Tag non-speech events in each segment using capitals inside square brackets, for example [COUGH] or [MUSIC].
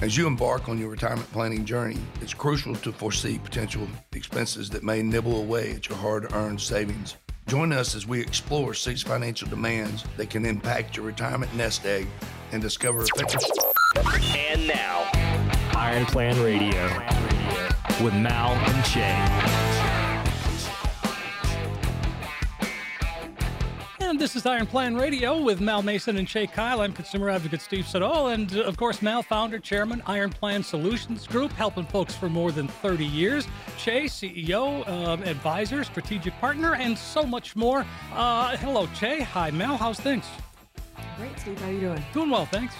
As you embark on your retirement planning journey, it's crucial to foresee potential expenses that may nibble away at your hard earned savings. Join us as we explore six financial demands that can impact your retirement nest egg and discover effective. And now, Iron Plan Radio with Mal and Chae. This is Iron Plan Radio with Mal Mason and Chae Kyle. I'm consumer advocate Steve Siddall. And of course, Mal, founder, chairman, Iron Plan Solutions Group, helping folks for more than 30 years. Chae, CEO, uh, advisor, strategic partner, and so much more. Uh, hello, Chae. Hi, Mal. How's things? Great, Steve. How are you doing? Doing well, thanks.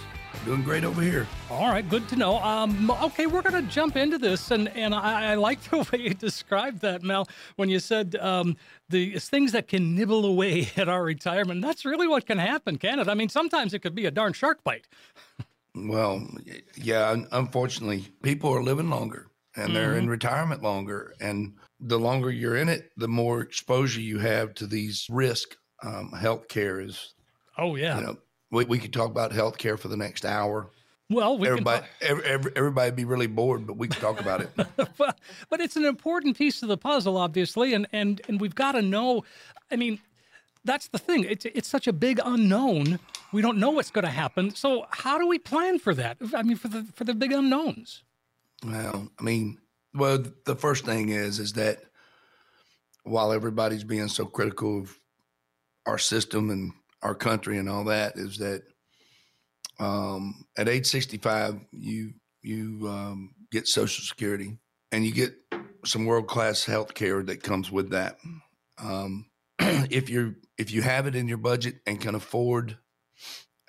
Doing great over here. All right, good to know. Um, okay, we're going to jump into this, and and I, I like [LAUGHS] the way you described that, Mal, when you said um, the things that can nibble away [LAUGHS] at our retirement. That's really what can happen, can it? I mean, sometimes it could be a darn shark bite. well, yeah. Unfortunately, people are living longer, and mm-hmm. they're in mm-hmm. retirement longer, and the longer you're in it, the more exposure you have to these risk. Um, health care is. Oh yeah. You know, we, we could talk about healthcare for the next hour. Well, we everybody, every, every, everybody be really bored, but we can talk about it. [LAUGHS] but, but it's an important piece of the puzzle, obviously, and and and we've got to know. I mean, that's the thing. It's it's such a big unknown. We don't know what's going to happen. So how do we plan for that? I mean, for the for the big unknowns. Well, I mean, well, the first thing is is that while everybody's being so critical of our system and our country and all that is that um, at age 65 you you um, get social security and you get some world-class health care that comes with that. Um, [CLEARS THROAT] if you if you have it in your budget and can afford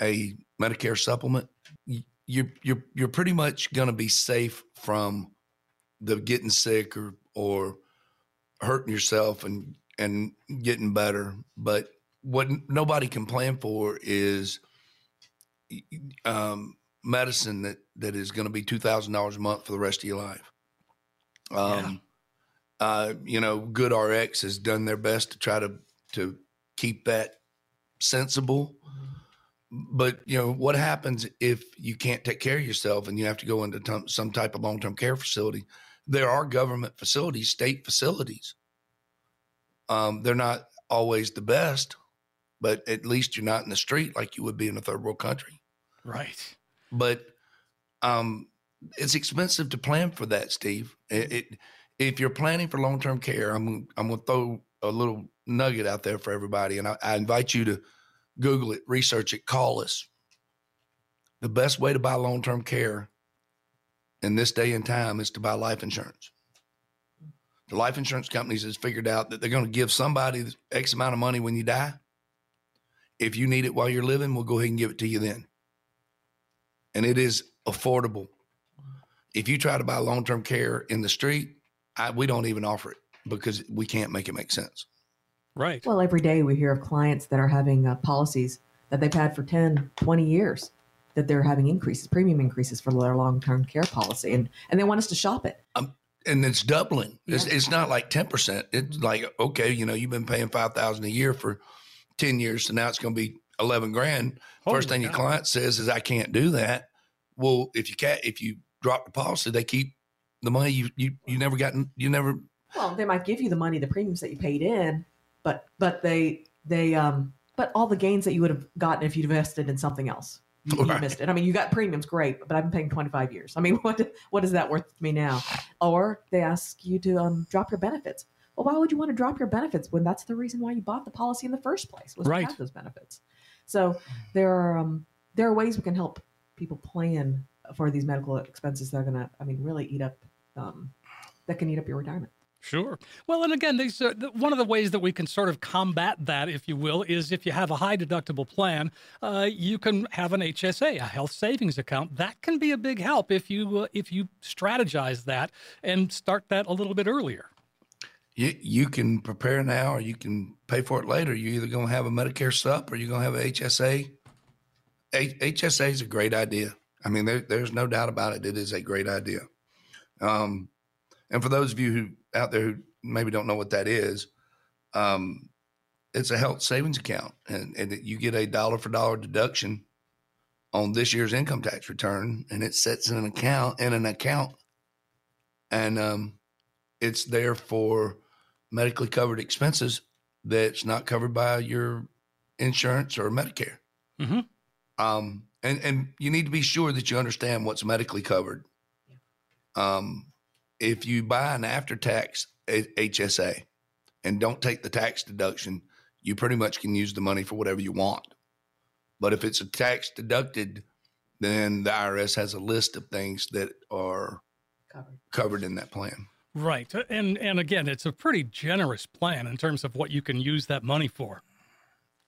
a medicare supplement you're you're you're pretty much going to be safe from the getting sick or or hurting yourself and and getting better. But what nobody can plan for is um, medicine that that is going to be two thousand dollars a month for the rest of your life. Um, yeah. uh, you know, GoodRx has done their best to try to to keep that sensible. But you know what happens if you can't take care of yourself and you have to go into t- some type of long term care facility? There are government facilities, state facilities. Um, they're not always the best, but at least you're not in the street like you would be in a third world country. Right. But um, it's expensive to plan for that, Steve. It, it, if you're planning for long term care, I'm I'm going to throw a little nugget out there for everybody, and I, I invite you to Google it, research it, call us. The best way to buy long term care in this day and time is to buy life insurance. The life insurance companies has figured out that they're going to give somebody X amount of money when you die, if you need it while you're living, we'll go ahead and give it to you then. And it is affordable. If you try to buy long term care in the street, I, we don't even offer it because we can't make it make sense. Right. Well, every day we hear of clients that are having uh, policies that they've had for 10, 20 years that they're having increases, premium increases for their long term care policy. And, and they want us to shop it. Um, and it's doubling. Yeah. It's, it's not like 10%. It's like, okay, you know, you've been paying 5000 a year for 10 years, so now it's going to be 11 grand. Holy First thing God. your client says is, I can't do that. Well, if you can't, if you drop the policy, they keep the money you, you, you never gotten, you never. Well, they might give you the money, the premiums that you paid in, but, but they, they, um, but all the gains that you would have gotten if you'd invested in something else. You, right. you, missed it. I mean, you got premiums, great, but I've been paying 25 years. I mean, [LAUGHS] what what is that worth to me now? Or they ask you to um, drop your benefits. Well, why would you want to drop your benefits when that's the reason why you bought the policy in the first place was right. to have those benefits? So there are um, there are ways we can help people plan for these medical expenses that are going to, I mean, really eat up um, that can eat up your retirement. Sure. Well, and again, these uh, one of the ways that we can sort of combat that, if you will, is if you have a high deductible plan, uh, you can have an HSA, a health savings account. That can be a big help if you uh, if you strategize that and start that a little bit earlier you you can prepare now or you can pay for it later. You're either going to have a Medicare sup or you're going to have a HSA. HSA is a great idea. I mean, there, there's no doubt about it. It is a great idea. Um, and for those of you who out there who maybe don't know what that is, um, it's a health savings account, and, and you get a dollar for dollar deduction on this year's income tax return, and it sets in an account in an account, and um, it's there for medically covered expenses that's not covered by your insurance or Medicare. Mhm. Um, and and you need to be sure that you understand what's medically covered. Um, if you buy an after tax HSA and don't take the tax deduction, you pretty much can use the money for whatever you want. But if it's a tax deducted, then the IRS has a list of things that are Covered. covered in that plan. Right. And and again, it's a pretty generous plan in terms of what you can use that money for.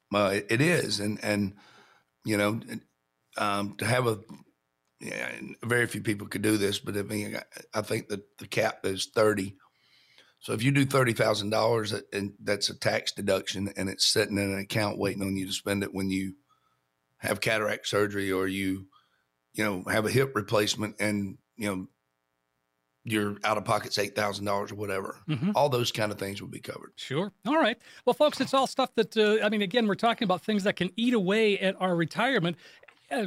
Well, it, is, and and you know, um, to have a yeah, very few people could do this, but I mean, I think that the cap is thirty. So if you do thirty thousand dollars, and that's a tax deduction, and it's sitting in an account waiting on you to spend it when you have cataract surgery or you, you know, have a hip replacement, and you know, your out of pocket's eight thousand dollars or whatever. Mhm. All those kind of things would be covered. Sure. All right. Well, folks, it's all stuff that, uh, I mean, again, we're talking about things that can eat away at our retirement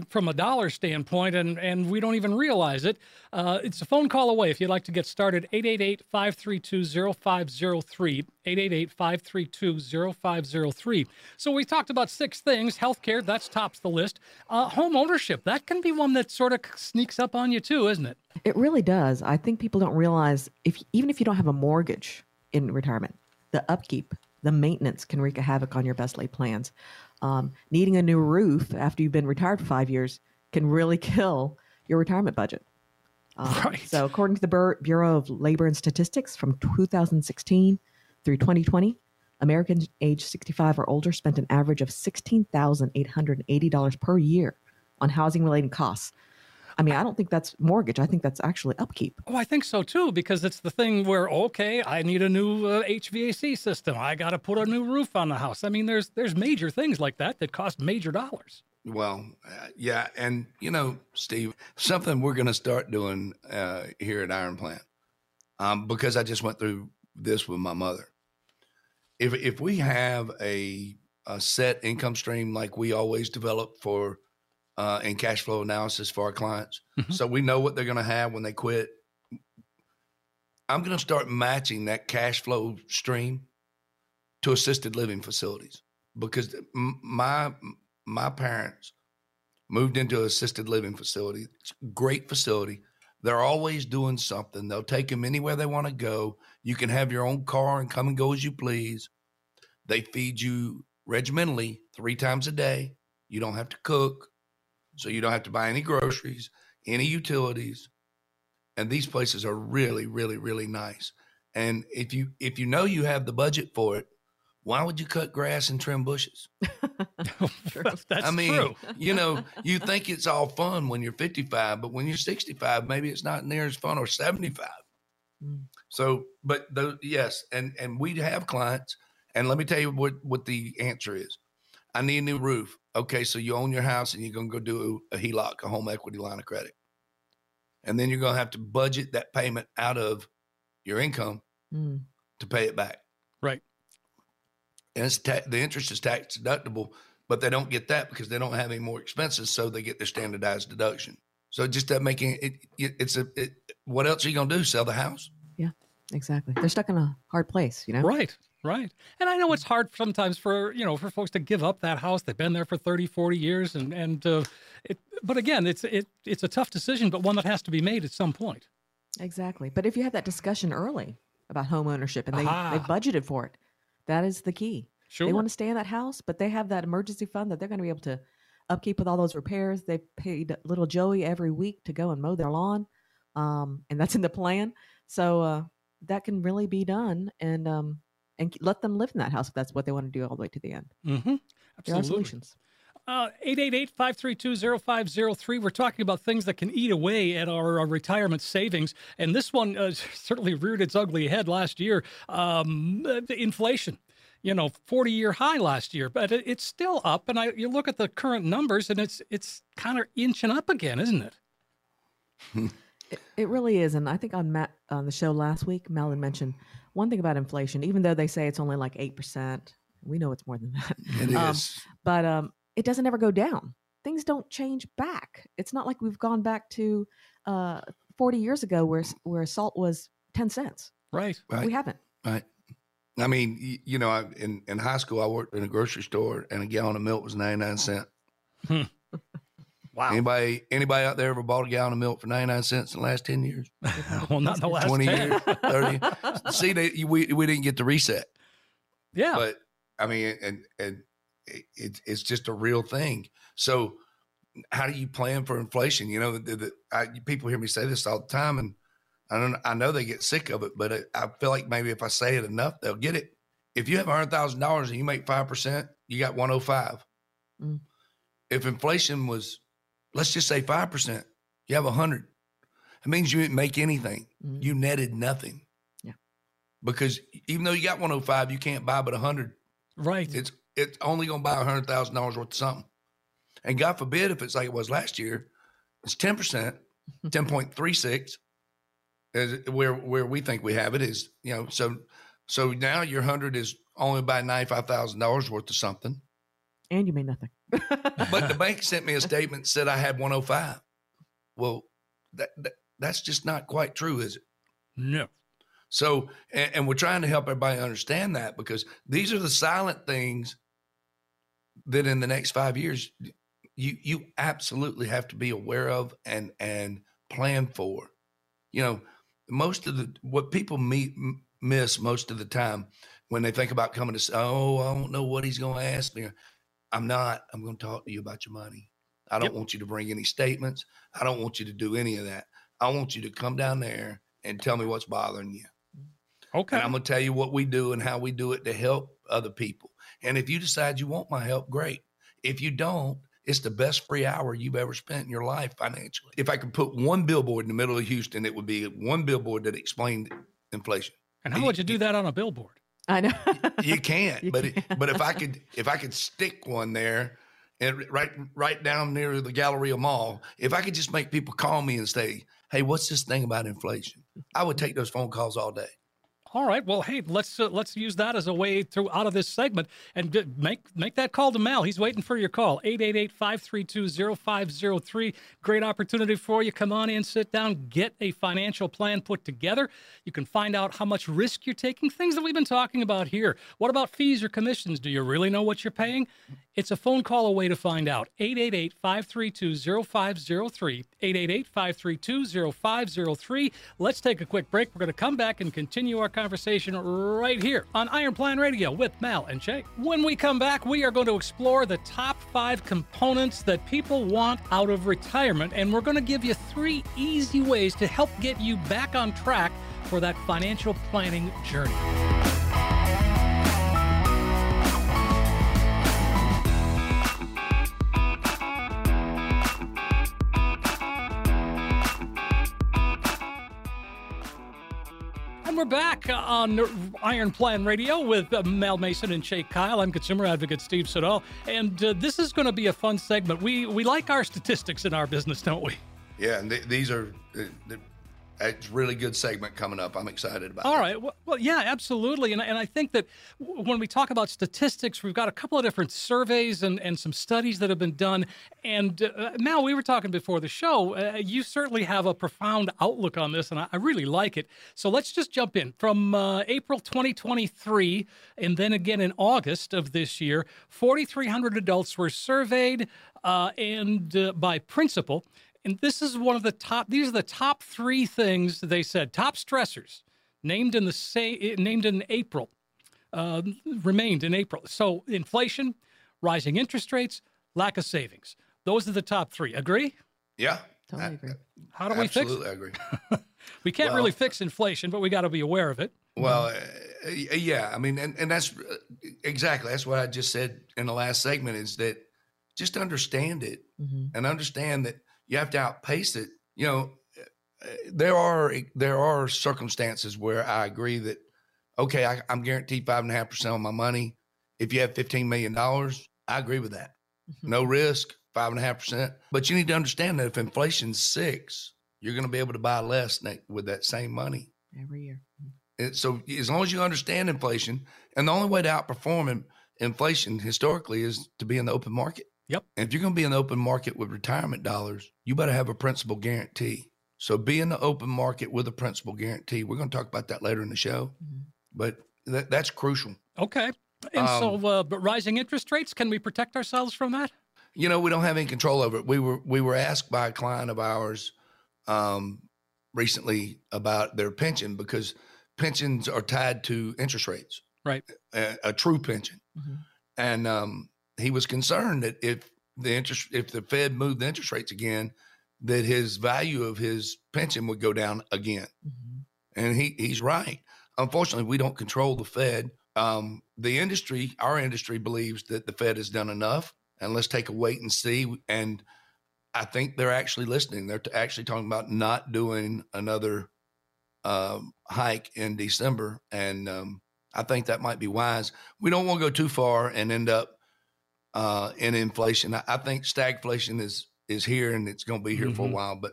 from a dollar standpoint, and, and we don't even realize it. Uh, it's a phone call away if you'd like to get started. 888 532 0503. 888 532 0503. So we talked about six things. Healthcare, that's tops the list. Uh, home ownership, that can be one that sort of sneaks up on you, too, isn't it? It really does. I think people don't realize if even if you don't have a mortgage in retirement, the upkeep, the maintenance can wreak a havoc on your best laid plans. Um, needing a new roof after you've been retired for five years can really [LAUGHS] kill your retirement budget. Um, Right. So, according to the Bur- Bureau of Labor and Statistics, from 2016 through 2020, Americans age 65 or older spent an average of $16,880 per year on housing related costs. I mean, I don't think that's mortgage. I think that's actually upkeep. Oh, I think so too, because it's the thing where okay, I need a new uh, HVAC system. I got to put a new roof on the house. I mean, there's there's major things like that that cost major dollars. Well, uh, yeah, and you know, Steve, something we're going to start doing uh, here at Iron Plan, um, because I just went through this with my mother. If if we have a a set income stream like we always develop for uh, in cash flow analysis for our clients, Mhm. so we know what they're going to have when they quit. I'm going to start matching that cash flow stream to assisted living facilities because m- my my parents moved into an assisted living facility. It's a great facility. They're always doing something. They'll take them anywhere they want to go. You can have your own car and come and go as you please. They feed you regimentally three times a day. You don't have to cook, so you don't have to buy any groceries, any utilities. And these places are really, really, really nice. And if you if you know you have the budget for it, why would you cut grass and trim bushes? [LAUGHS] [LAUGHS] That's I mean, true. you know, you think it's all fun when you're 55, but when you're 65, maybe it's not near as fun or 75. Mm. So, but the, yes, and and we have clients, and let me tell you what what the answer is. I need a new roof. Okay, so you own your house and you're gonna go do a HELOC, a home equity line of credit, and then you're gonna have to budget that payment out of your income Mm. to pay it back. Right. And it's ta- the interest is tax deductible, but they don't get that because they don't have any more expenses, so they get their standardized deduction. So just that making it, it it's a it, what else are you gonna do? Sell the house? Yeah, exactly. They're stuck in a hard place, you know? Right. Right. And I know it's hard sometimes for, you know, for folks to give up that house. They've been there for 30, 40 years and and uh, it but again, it's it it's a tough decision, but one that has to be made at some point. Exactly. But if you have that discussion early about home ownership and they, Aha. they budgeted for it, that is the key. Sure. They want to stay in that house, but they have that emergency fund that they're going to be able to upkeep with all those repairs. They paid little Joey every week to go and mow their lawn. Um, and that's in the plan. So uh, that can really be done and um, and let them live in that house if that's what they want to do all the way to the end. mm-hmm. Absolutely. solutions. Uh, 888-532-0503. We're talking about things that can eat away at our, uh retirement savings. And this one uh, [LAUGHS] certainly reared its ugly head last year. Um, uh, the inflation, you know, 40-year high last year, but it, it's still up. And I, you look at the current numbers and it's, it's kind of inching up again, isn't it? [LAUGHS] It, it really is, and I think on Matt on the show last week, Melvin mentioned one thing about inflation. Even though they say it's only like eight percent, we know it's more than that. It [LAUGHS] is. Um, but um, it doesn't ever go down. things don't change back. It's not like we've gone back to uh, 40 years ago where where salt was 10 cents. Right. Right. We haven't. Right. I mean, you, you know, I, in in high school, I worked in a grocery store, and a gallon of milk was ninety nine cent. Wow. Anybody anybody out there ever bought a gallon of milk for ninety nine cents in the last ten years, [LAUGHS] well, not the last twenty 10. years, thirty? [LAUGHS] See, they, we we didn't get the reset, Yeah. but I mean, and and it, it, it's just a real thing. So, how do you plan for inflation? You know, the, the, I, people hear me say this all the time, and I don't. I know they get sick of it, but it, I feel like maybe if I say it enough, they'll get it. If you have hundred thousand dollars and you make five percent, you got one hundred five. Mm. If inflation was, let's just say five percent, you have a hundred. It means you didn't make anything. Mhm. You netted nothing. Yeah. Because even though you got one hundred five, you can't buy but a hundred right. it's it's only going to buy a hundred thousand dollars worth of something. And God forbid if it's like it was last year, it's ten percent, [LAUGHS] ten point three six, is where where we think we have it is you know so so now your hundred is only buy ninety five thousand dollars worth of something. And you made nothing. [LAUGHS] But the bank sent me a statement said I had one hundred five. Well, that, that that's just not quite true, is it? no. So, and, and we're trying to help everybody understand that because these are the silent things that in the next five years you you absolutely have to be aware of and and plan for. You know, most of the what people meet miss most of the time when they think about coming to say, "Oh, I don't know what he's going to ask me." I'm not. I'm going to talk to you about your money. I don't Yep. want you to bring any statements. I don't want you to do any of that. I want you to come down there and tell me what's bothering you. Okay. And I'm going to tell you what we do and how we do it to help other people. And if you decide you want my help, great. If you don't, it's the best free hour you've ever spent in your life financially. If I could put one billboard in the middle of Houston, it would be one billboard that explained inflation. and how would you do that on a billboard? I know. You can't, [LAUGHS] You but It, but if I could if I could stick one there and right right down near the Galleria Mall, if I could just make people call me and say, "Hey, what's this thing about inflation?" I would take those phone calls all day. All right. Well, hey, let's uh, let's use that as a way through out of this segment and make make that call to Mal. He's waiting for your call. 888-532-0503. Great opportunity for you. Come on in, sit down, get a financial plan put together. You can find out how much risk you're taking, things that we've been talking about here. What about fees or commissions? Do you really know what you're paying? It's a phone call away to find out. 888-532-0503. 888-532-0503. Let's take a quick break. We're going to come back and continue our conversation right here on Iron Plan Radio with Mal and Chae. When we come back, we are going to explore the top five components that people want out of retirement, and we're going to give you three easy ways to help get you back on track for that financial planning journey. And we're back on Iron Plan Radio with uh, Mal Mason and Chae Kyle. I'm consumer advocate Steve Siddall, and uh, this is going to be a fun segment. We we like our statistics in our business, don't we? Yeah, and th- these are uh, it's a really good segment coming up. I'm excited about. All it. right. Well, well yeah, absolutely. And, and I think that w- when we talk about statistics, we've got a couple of different surveys and, and some studies that have been done. And uh, Mal, we were talking before the show. Uh, you certainly have a profound outlook on this, and I, I really like it. So let's just jump in. From uh, April 2023, and then again in August of this year, 4,300 adults were surveyed uh, and uh, by Principal. And this is one of the top. These are the top three things they said. Top stressors named in the say named in April, uh, remained in April. So inflation, rising interest rates, lack of savings. Those are the top three. Agree? Yeah, Totally I- agree. How do we fix absolutely it? agree. [LAUGHS] We can't Well- really fix inflation, but we got to be aware of it. Well, uh, yeah, I mean, and, and that's uh, exactly that's what I just said in the last segment is that just understand it Mhm. and understand that you have to outpace it. You know, uh, there are there are circumstances where I agree that okay, I, I'm guaranteed five and a half percent on my money. If you have fifteen million dollars, I agree with that. Mhm. No risk, five and a half percent. But you need to understand that if inflation's six, you're going to be able to buy less with that same money. Every year. And so as long as you understand inflation, and the only way to outperform inflation historically is to be in the open market. Yep. And if you're going to be in the open market with retirement dollars, you better have a principal guarantee. So be in the open market with a principal guarantee. We're going to talk about that later in the show, Mhm. but that, that's crucial. Okay. And Um, so, uh, but rising interest rates, can we protect ourselves from that? You know, we don't have any control over it. We were we were asked by a client of ours um, recently about their pension because pensions are tied to interest rates, Right. A, a true pension, Mhm. and um, he was concerned that if the interest if the Fed moved the interest rates again, that his value of his pension would go down again. Mhm. And he he's right. Unfortunately, we don't control the Fed. Um, the industry, our industry, believes that the Fed has done enough, and let's take a wait and see. And I think they're actually listening. They're t- actually talking about not doing another um, hike in December, and um, I think that might be wise. We don't want to go too far and end up uh, in inflation. I, I think stagflation is is here, and it's going to be here for a Mhm. while, but.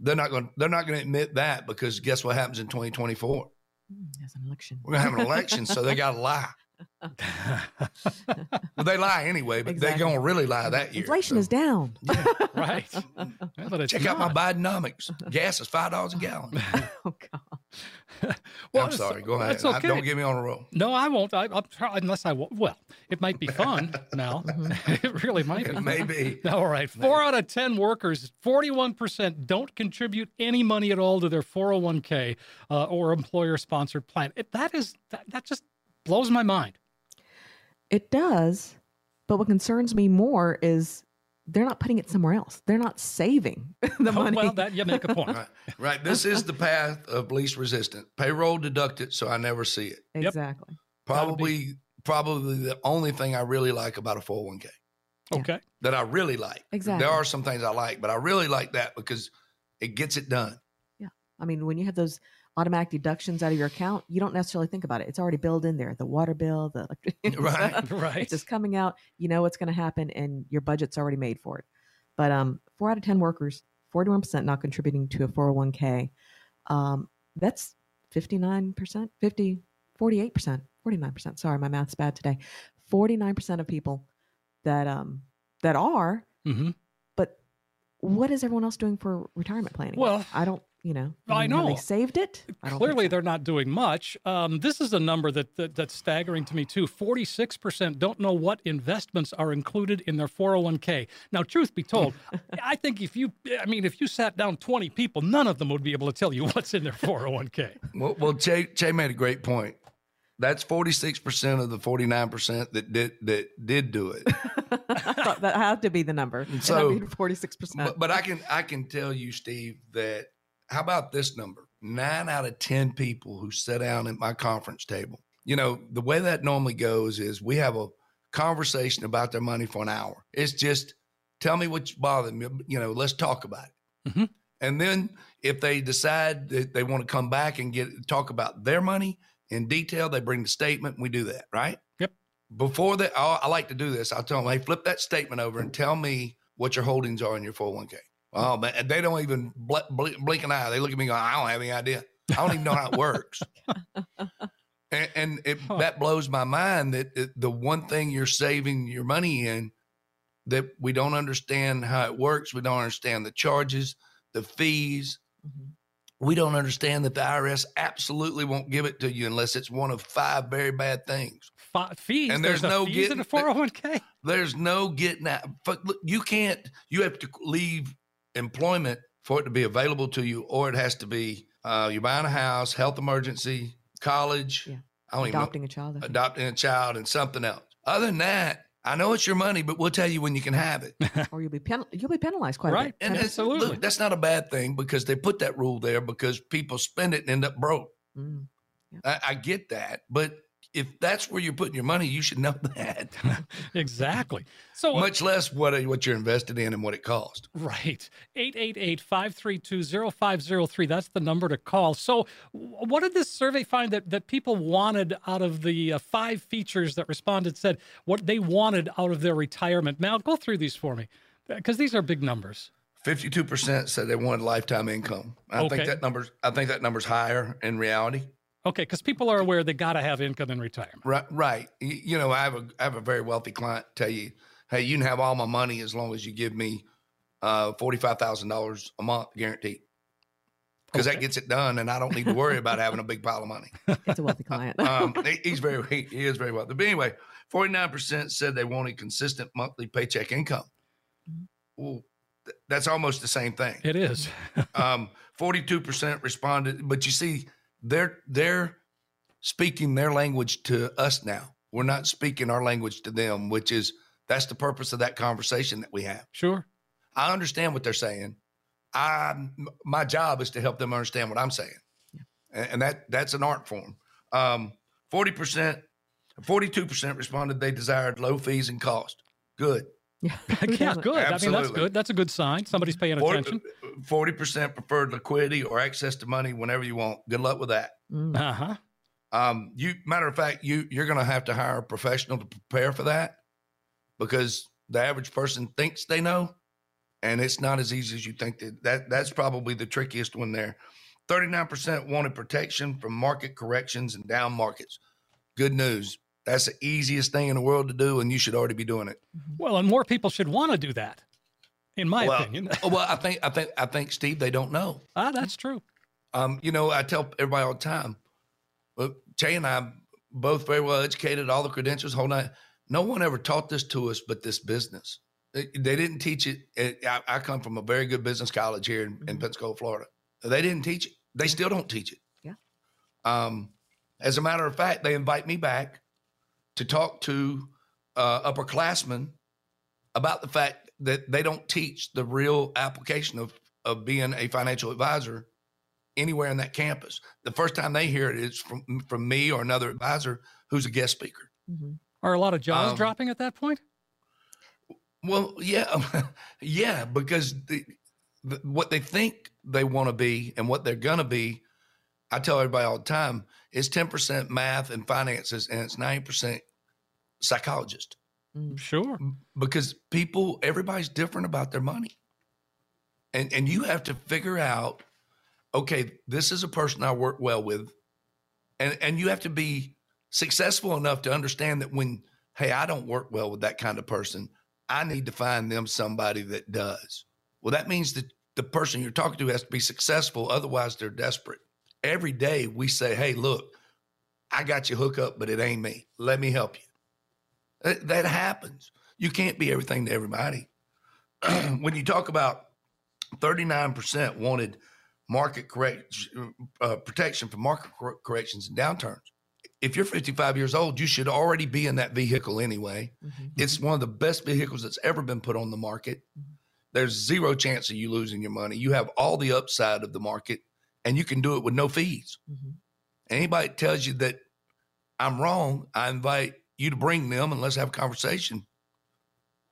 They're not going. They're not going to admit that because guess what happens in 2024? Mm, There's an election. We're gonna have an election, so they got to lie. [LAUGHS] Well, they lie anyway, but Exactly. they're gonna really lie that year. Inflation so. is down. Yeah. right. [LAUGHS] Yeah, but it's Check out my not. Bidenomics. Gas is five dollars a gallon. [LAUGHS] oh God. [LAUGHS] Well, I'm sorry. Go ahead. That's I- okay. don't get me on a roll. No, I won't. I, I'll try unless I. Well, it might be fun [LAUGHS] now. [LAUGHS] it really might be. It may be. All right. Four out of 10 workers, 41% don't contribute any money at all to their 401k uh, or employer sponsored plan. It, that is, that, that just blows my mind. It does, but what concerns me more is they're not putting it somewhere else. They're not saving [LAUGHS] the Oh, money. well, that you make a point. Right. Right. This is the path of least resistance. Payroll deducted, so I never see it. exactly. Gotta be. Probably, probably the only thing I really like about a 401k Okay. that I really like. Exactly. There are some things I like, but I really like that because it gets it done. Yeah. I mean, when you have those automatic deductions out of your account, you don't necessarily think about it. It's already billed in there. The water bill, the [LAUGHS] right, right. It's just coming out. You know what's going to happen, and your budget's already made for it. But um, four out of ten workers, forty-one percent not contributing to a four hundred one k. Um, that's fifty-nine percent, 50, 48 percent, forty-nine percent. Sorry, my math's bad today. Forty-nine percent of people that um that are, hmm but what is everyone else doing for retirement planning? Well, I don't. You know, I mean, have know. they saved it. I don't think Clearly, so. they're not doing much. Um, this is a number that, that that's staggering to me too. Forty-six percent don't know what investments are included in their four hundred one k. Now, truth be told, [LAUGHS] I think if you, I mean, if you sat down twenty people, none of them would be able to tell you [LAUGHS] what's in their four hundred one k. Well, well Chae, Chae made a great point. That's 46% of the 49% that did that did do it. [LAUGHS] that had to be the number. So- forty-six percent. but, but I can I can tell you, Steve, that how about this number? Nine out of ten people who sit down at my conference table. You know, the way that normally goes is we have a conversation about their money for an hour. It's just tell me what's bothering me. You know, let's talk about it. Mhm. And then if they decide that they want to come back and get talk about their money in detail, they bring the statement. And we do that, right? Yep. Before that, I I like to do this. I'll tell them, hey, flip that statement over and tell me what your holdings are in your 401k. Oh man, they don't even bl- bl- blink an eye. They look at me going, I don't have any idea. I don't even know how it works. [LAUGHS] and and it, Huh. that blows my mind that it, the one thing you're saving your money in that we don't understand how it works. We don't understand the charges, the fees. Mhm. We don't understand that the IRS absolutely won't give it to you unless it's one of five very bad things. Fees. And there's a no fees getting- in a four hundred one k. There's no getting out. But you can't. You have to leave employment for it to be available to you, or it has to be uh, you're buying a house, health emergency, college. Yeah. I don't even know, Adopting a child. I think. adopting a child, and something else. Other than that, I know it's your money, but we'll tell you when you can have it. [LAUGHS] or you'll be pen- you'll be penalized quite Right. a bit. And Absolutely. look, that's not a bad thing because they put that rule there because people spend it and end up broke. Mm. I, I get that, but if that's where you're putting your money, you should know [LAUGHS] that. exactly. So uh Much less what uh, what you're invested in and what it cost. Right. 888-532-0503. That's the number to call. So what did this survey find that, that people wanted out of the uh, five features that respondents said what they wanted out of their retirement? Mal, go through these for me uh, because these are big numbers. Fifty-two percent said they wanted lifetime income. I Okay. think that number's. I think that number's higher in reality. Okay, because people are aware they got to have income in retirement. Right. Right. You know, I have a I have a very wealthy client tell you hey, you can have all my money as long as you give me uh, $45,000 a month guaranteed. Because Okay. that gets it done, and I don't need to worry about having a big pile of money. [LAUGHS] It's a wealthy client. [LAUGHS] Um, he's very, he, he is very wealthy. But anyway, 49% said they wanted consistent monthly paycheck income. Well, th- that's almost the same thing. It is. [LAUGHS] Um, 42% responded, but you see, they're they're speaking their language to us now. We're not speaking our language to them, which is that's the purpose of that conversation that we have. Sure. I understand what they're saying. I my job is to help them understand what I'm saying, and, and that that's an art form. Um, Forty percent, forty-two percent responded they desired low fees and cost. Good. yeah, [LAUGHS] yeah, good. I mean, that's good. That's a good sign. Somebody's paying attention. Forty percent preferred liquidity or access to money whenever you want. Good luck with that. Mm. Uh huh. Um, you matter of fact, you you're going to have to hire a professional to prepare for that because the average person thinks they know, and it's not as easy as you think. That, that that's probably the trickiest one there. Thirty nine percent wanted protection from market corrections and down markets. Good news. That's the easiest thing in the world to do, and you should already be doing it. Well, and more people should want to do that, in my well, opinion. [LAUGHS] well, I think I think I think Steve, they don't know. ah, that's true. Um, you know, I tell everybody all the time, well, Chae and I both very well educated, all the credentials, whole night. No one ever taught this to us, but this business. They, they didn't teach it. it I, I come from a very good business college here in, in Mhm. Pensacola, Florida. They didn't teach it. They still don't teach it. Yeah. Um, as a matter of fact, they invite me back to talk to uh, upperclassmen about the fact that they don't teach the real application of of being a financial advisor anywhere in that campus. The first time they hear it is from from me or another advisor who's a guest speaker. Mhm. Are a lot of jaws Um, dropping at that point? Well, yeah, [LAUGHS] yeah, because the, the, what they think they want to be and what they're gonna be, I tell everybody all the time, is ten percent math and finances, and it's nine percent psychologist. Mm. Sure. because people everybody's different about their money. And and you have to figure out okay this is a person i work well with and and you have to be successful enough to understand that when hey i don't work well with that kind of person i need to find them somebody that does. Well that means that the person you're talking to has to be successful otherwise they're desperate. Every day we say hey look i got you hook up but it ain't me. Let me help you that, happens. You can't be everything to everybody. [CLEARS THROAT] when you talk about 39% wanted market correct, uh, protection from market cor- corrections and downturns. If you're 55 years old, you should already be in that vehicle anyway. Mhm. It's one of the best vehicles that's ever been put on the market. There's zero chance of you losing your money. You have all the upside of the market, and you can do it with no fees. Mhm. Anybody tells you that I'm wrong, I invite you to bring them and let's have a conversation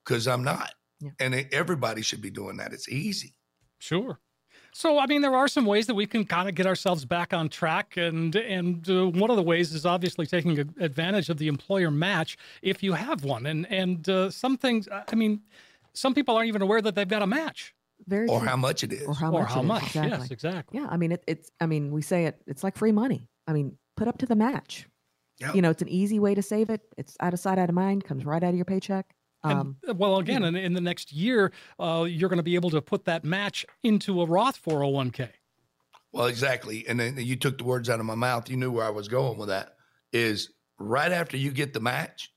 because I'm not. Yeah. And everybody should be doing that. It's easy. Sure. So, I mean, there are some ways that we can kind of get ourselves back on track, and and uh, one of the ways is obviously taking advantage of the employer match if you have one, and and uh, some things. I mean, some people aren't even aware that they've got a match Very Or true. how much it is. or how or much. how much. Exactly. Yes, exactly. Yeah, I mean, it, it's. I mean, we say it. It's like free money. I mean, put up to the match. Yeah. You know, it's an easy way to save it. It's out of sight, out of mind. Comes right out of your paycheck. Um, uh, well, again, in, in the next year, uh, you're going to be able to put that match into a Roth 401k. Well, exactly. And then you took the words out of my mouth. You knew where I was going with that. Is right after you get the match,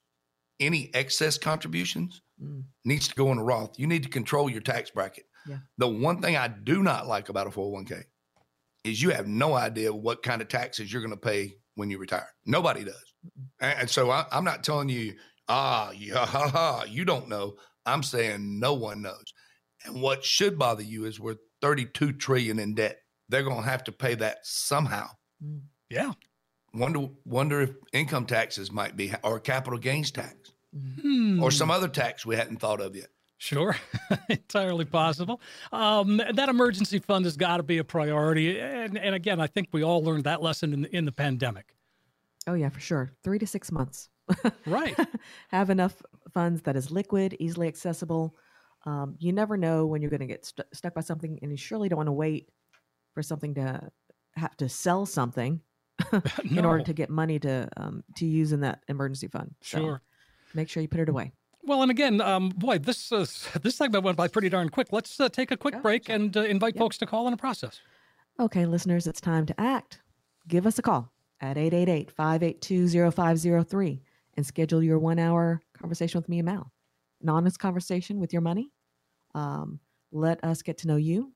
any excess contributions Mm. needs to go in a Roth. You need to control your tax bracket. Yeah. The one thing I do not like about a 401k is you have no idea what kind of taxes you're going to pay when you retire. Nobody does. And, and so I, I'm not telling you, ah, yeah, ha, ha, you don't know. I'm saying no one knows. And what should bother you is we're 32 trillion in debt. They're going to have to pay that somehow. mm. Yeah. Wonder wonder if income taxes might be or capital gains tax Hmm. or some other tax we hadn't thought of yet. Sure, [LAUGHS] entirely possible. Um, that emergency fund has got to be a priority, and, and again, I think we all learned that lesson in the, in the pandemic. Oh yeah, for sure. Three to six months. Right. [LAUGHS] Have enough funds that is liquid, easily accessible. Um, you never know when you're going to get stu stuck by something, and you surely don't want to wait for something to have to sell something [LAUGHS] in order to get money to um, to use in that emergency fund. So Sure. make sure you put it away. Well, and again, um, boy, this uh, [LAUGHS] this segment went by pretty darn quick. Let's uh, take a quick break and uh, invite folks to call in a process. Okay, listeners, it's time to act. Give us a call at 888 582 0503 and schedule your one hour conversation with me and Mal. An honest conversation with your money. Um, let us get to know you,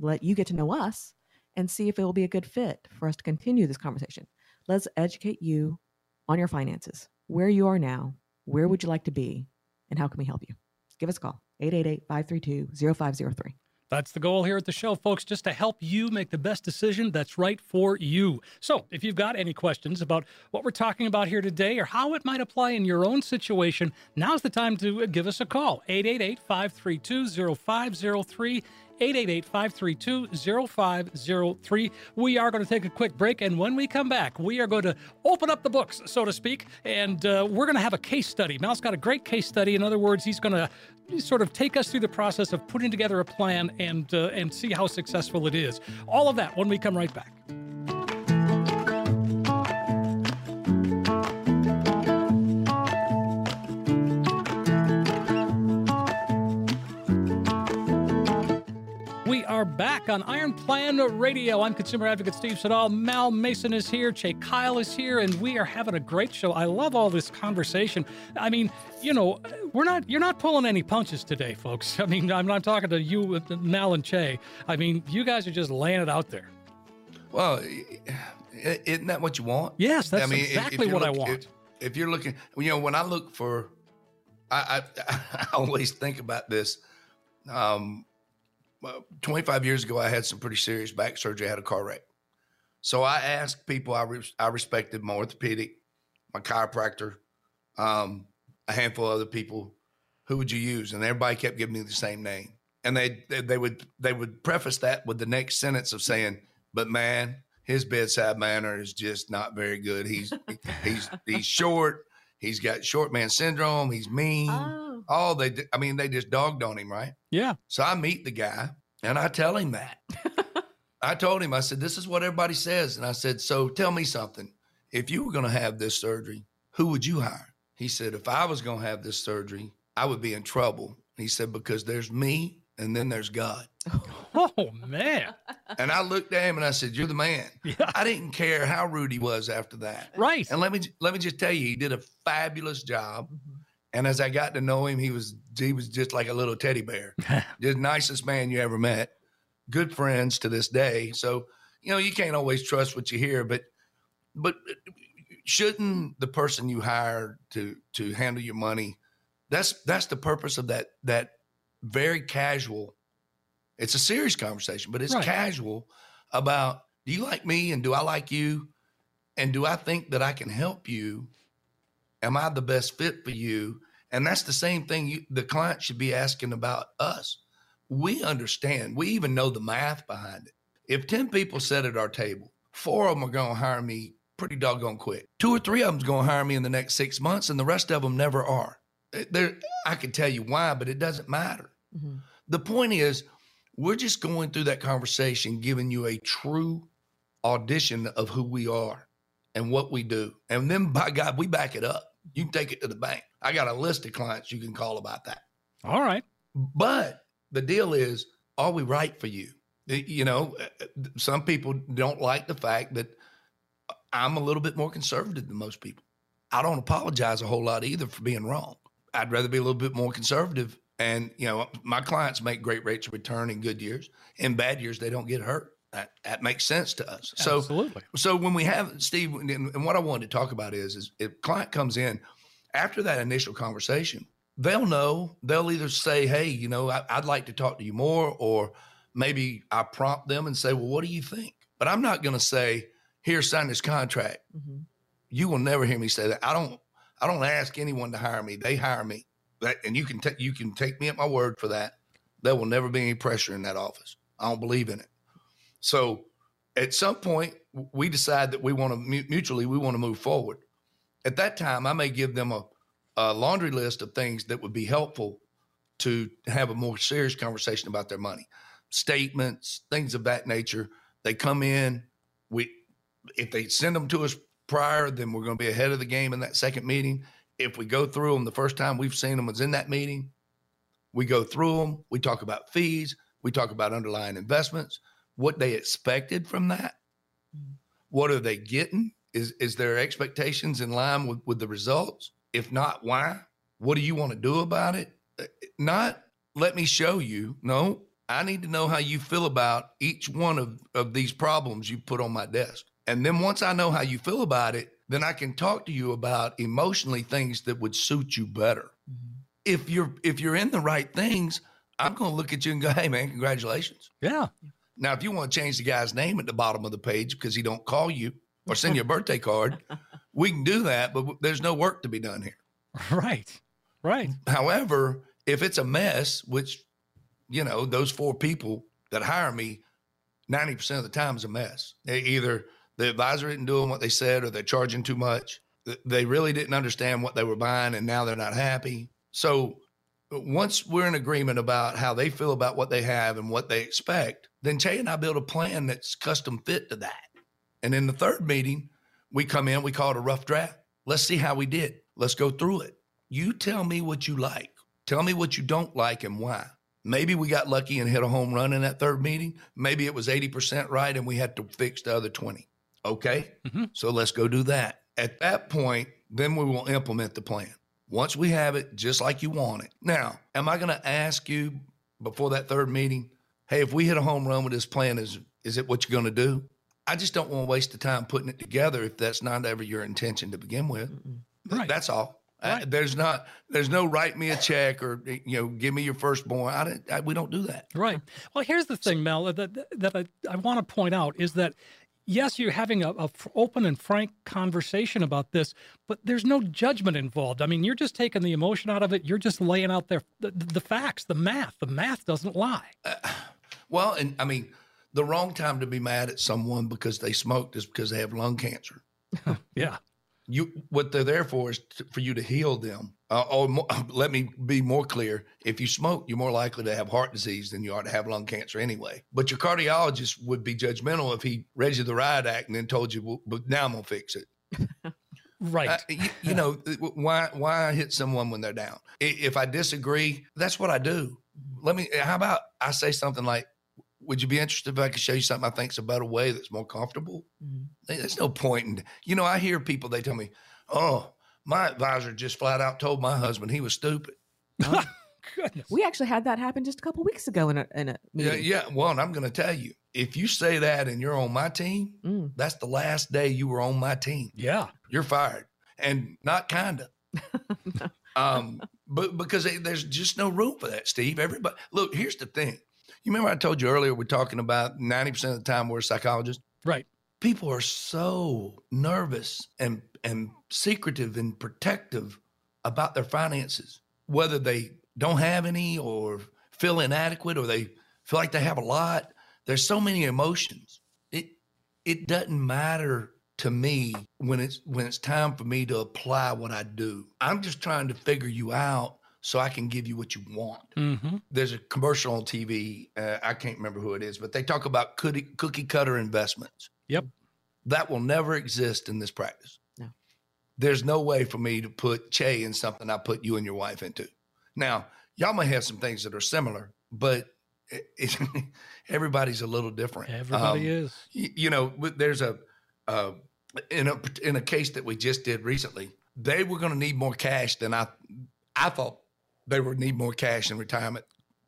let you get to know us, and see if it will be a good fit for us to continue this conversation. Let's educate you on your finances, where you are now, where would you like to be, and how can we help you? Give us a call, 888 532 0503. That's the goal here at the show, folks, just to help you make the best decision that's right for you. So, if you've got any questions about what we're talking about here today or how it might apply in your own situation, now's the time to give us a call 888 532 0503. 888 532 0503. We are going to take a quick break, and when we come back, we are going to open up the books, so to speak, and uh, we're going to have a case study. Mal's got a great case study. In other words, he's going to sort of take us through the process of putting together a plan and uh, and see how successful it is. All of that when we come right back. Are back on Iron Plan Radio. I'm consumer advocate Steve Siddall. Mal Mason is here. Chae Kyle is here, and we are having a great show. I love all this conversation. I mean, you know, we're not you're not pulling any punches today, folks. [LAUGHS] I mean, I'm not talking to you, with Mal and Chae. I mean, you guys are just laying it out there. Well, isn't that what you want? Yes, that's I mean, exactly what look, I want. If, if, you're looking, you know, when I look for, I, I, [LAUGHS] I always think about this. Um, 25 years ago, I had some pretty serious back surgery. I had a car wreck. So I asked people I, re- I respected, my orthopedic, my chiropractor, um, a handful of other people, who would you use? And everybody kept giving me the same name. And they, they, they would they would preface that with the next sentence of saying, "But man, his bedside manner is just not very good. He's he's he's short. He's got short man syndrome. He's mean." Oh Oh, they, I mean, they just dogged on him, right? Yeah. So I meet the guy and I tell him that. [LAUGHS] I told him, I said, this is what everybody says. And I said, so tell me something. If you were going to have this surgery, who would you hire? He said, if I was going to have this surgery, I would be in trouble. He said, because there's me and then there's God. [LAUGHS] Oh, man. and I looked at him and I said, You're the man. Yeah. I didn't care how rude he was after that. Right. And let me let me just tell you, he did a fabulous job. Mm-hmm. And as I got to know him, he was he was just like a little teddy bear, [LAUGHS] just nicest man you ever met. Good friends to this day. So you know you can't always trust what you hear, but but shouldn't the person you hire to to handle your money? That's that's the purpose of that that very casual. It's a serious conversation, but it's right. casual about do you like me and do I like you, and do I think that I can help you Am I the best fit for you? And that's the same thing you, the client should be asking about us. We understand, we even know the math behind it. If 10 people sit at our table, four of them are going to hire me pretty doggone quick. Two or three of them's going to hire me in the next six months, and the rest of them never are. There, I can tell you why, but it doesn't matter. Mm-hmm. The point is, we're just going through that conversation, giving you a true audition of who we are and what we do. And then by God, we back it up. You can take it to the bank. I got a list of clients you can call about that. All right. But the deal is, are we right for you? You know, uh, some people don't like the fact that I'm a little bit more conservative than most people. I don't apologize a whole lot either for being wrong. I'd rather be a little bit more conservative. And, you know, my clients make great rates of return in good years. In bad years, they don't get hurt. That, that makes sense to us. So, Absolutely. So when we have Steve, and, and what I wanted to talk about is, is if client comes in after that initial conversation, they'll know. They'll either say, "Hey, you know, I, would like to talk to you more," or maybe I prompt them and say, "Well, what do you think?" But I'm not going to say, "Here, sign this contract." Mm-hmm. You will never hear me say that. I don't. I don't ask anyone to hire me. They hire me. That, and you can take you can take me at my word for that. There will never be any pressure in that office. I don't believe in it. So at some point, we decide that we want to mutually, we want to move forward. At that time, I may give them a, a laundry list of things that would be helpful to have a more serious conversation about their money, statements, things of that nature. They come in, we if they send them to us prior, then we're going to be ahead of the game in that second meeting. if we go through them the first time we've seen them was in that meeting, we go through them, we talk about fees, we talk about underlying investments, what they expected from that. What are they getting? Is is their expectations in line with, with the results? If not, why? What do you want to do about it? Uh, Not let me show you. No, I need to know how you feel about each one of, of these problems you put on my desk. And then once I know how you feel about it, then I can talk to you about emotionally things that would suit you better. If you're if you're in the right things, I'm going to look at you and go, "Hey man, congratulations." Yeah. Now, if you want to change the guy's name at the bottom of the page because he don't call you or send you a birthday card, [LAUGHS] we can do that, but there's no work to be done here. [LAUGHS] Right. Right. However, if it's a mess, which you know, those four people that hire me, 90% of the time is a mess. They either the advisor isn't doing what they said or they're charging too much. They really didn't understand what they were buying and now they're not happy. So once we're in agreement about how they feel about what they have and what they expect, then Chae and I build a plan that's custom fit to that. And in the third meeting, we come in, we call it a rough draft. Let's see how we did. Let's go through it. You tell me what you like. Tell me what you don't like and why. Maybe we got lucky and hit a home run in that third meeting. Maybe it was 80% right and we had to fix the other 20. Okay. Mhm. So let's go do that. At that point, then we will implement the plan. Once we have it just like you want it. Now, am I going to ask you before that third meeting, hey, if we hit a home run with this plan, is is it what you're going to do? I just don't want to waste the time putting it together if that's not ever your intention to begin with. Right. That's all. I- there's not there's no write me a check or you know give me your firstborn. I, I we don't do that. Right. Well, here's the thing, Mal, that, that I, I want to point out is that, yes, you're having a, open and frank conversation about this, but there's no judgment involved. I mean, you're just taking the emotion out of it. You're just laying out there the, the facts, the math. The math doesn't lie. Uh, well, and I mean the wrong time to be mad at someone because they smoked is because they have lung cancer. [LAUGHS] Yeah. You what they're there for is to, for you to heal them. Uh, or mo- [LAUGHS] let me be more clear: if you smoke, you're more likely to have heart disease than you are to have lung cancer anyway. But your cardiologist would be judgmental if he read you the riot act and then told you, well, "But now I'm gonna fix it." [LAUGHS] Right. Uh, you, you know why why hit someone when they're down if i disagree that's what i do let me how about i say something like would you be interested if i could show you something i think's a better way that's more comfortable Mhm. there's no point in you know i hear people they tell me oh my advisor just flat out told my husband he was stupid [LAUGHS] [LAUGHS] Goodness. We actually had that happen just a couple weeks ago in a in a yeah meeting. yeah well and i'm going to tell you if you say that and you're on my team Mm. that's the last day you were on my team Yeah. you're fired and not kinda [LAUGHS] um but because they- there's just no room for that steve everybody look here's the thing you remember i told you earlier we're talking about 90% of the time we're psychologists? Right. people are so nervous and and secretive and protective about their finances whether they don't have any or feel inadequate or they feel like they have a lot. There's so many emotions. It it doesn't matter to me when it's when it's time for me to apply what I do. I'm just trying to figure you out so I can give you what you want Mm-hmm. there's a commercial on TV. Uh, I can't remember who it is, but they talk about cookie, cookie cutter investments. Yep. That will never exist in this practice. No. There's no way for me to put Chae in something I put you and your wife into. Now, y'all may have some things that are similar, but it, it, [LAUGHS] everybody's a little different. Everybody Um, is. y- you know, there's a uh, in a in a case that we just did recently. They were going to need more cash than I I thought they would need more cash in retirement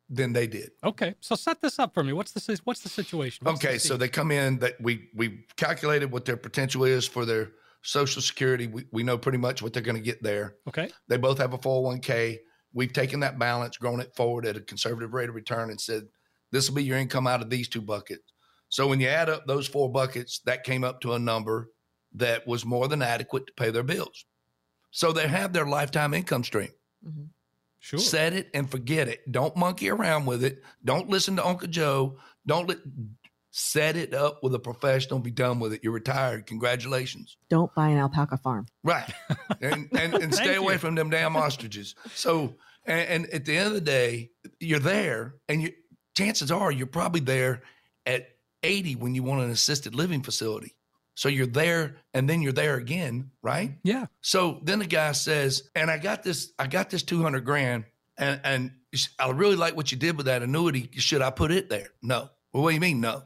than they did. Okay. So set this up for me. What's the what's the situation? What's the Okay, so they come in that we we calculated what their potential is for their social security. We we know pretty much what they're going to get there. okay. They both have a 401k. We've taken that balance, grown it forward at a conservative rate of return, and said this will be your income out of these two buckets. So when you add up those four buckets, that came up to a number that was more than adequate to pay their bills. So they have their lifetime income stream. Mhm. Sure. Set it and forget it. Don't monkey around with it. Don't listen to Uncle Joe. Don't let set it up with a professional. Be done with it. You're retired. Congratulations. Don't buy an alpaca farm. Right. And and, and [LAUGHS] stay away you. from them damn ostriches. So and, and at the end of the day, you're there, and you chances are you're probably there at 80 when you want an assisted living facility. So you're there and then you're there again, right? Yeah. So then the guy says, and I got this, I got this 200 grand and, and I really like what you did with that annuity. Should I put it there? No. Well, what do you mean? No.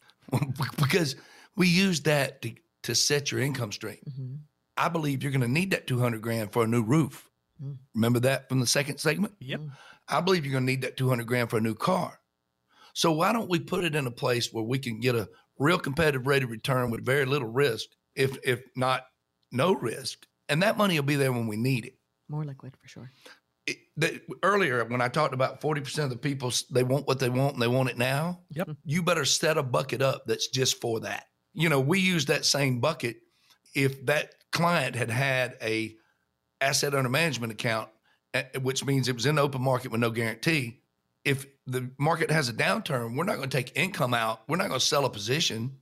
[LAUGHS] because we use that to, to set your income stream. Mm-hmm. I believe you're going to need that 200 grand for a new roof. Mm. Remember that from the second segment? Yep. I believe you're going to need that 200 grand for a new car. So why don't we put it in a place where we can get a real competitive rate of return with very little risk, if if not no risk, and that money will be there when we need it. More liquid for sure. it the, earlier when I talked about 40% of the people they want what they want and they want it now. Yep. You better set a bucket up that's just for that. You know, we use that same bucket if that client had had a asset under management account eh, which means it was in the open market with no guarantee. If the market has a downturn, we're not going to take income out. We're not going to sell a position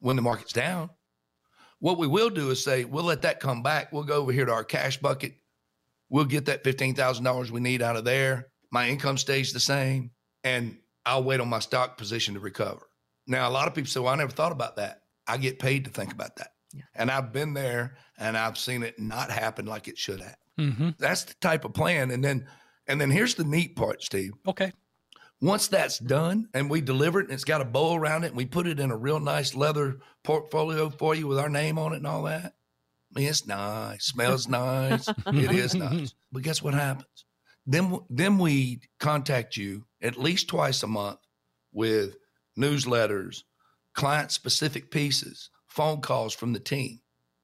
when the market's down. What we will do is say, we'll let that come back. We'll go over here to our cash bucket. We'll get that $15,000 we need out of there. My income stays the same, and I'll wait on my stock position to recover. Now, a lot of people say, well, I never thought about that. I get paid to think about that. Yeah. And I've been there and I've seen it not happen like it should have. Mm-hmm. That's the type of plan. And then, and then here's the neat part, Steve Okay. once that's done and we deliver it and it's got a bow around it and we put it in a real nice leather portfolio for you with our name on it and all that. I mean, it's nice, smells [LAUGHS] nice, it is nice. But guess what happens? Then, then we contact you at least twice a month with newsletters, client specific pieces, phone calls from the team.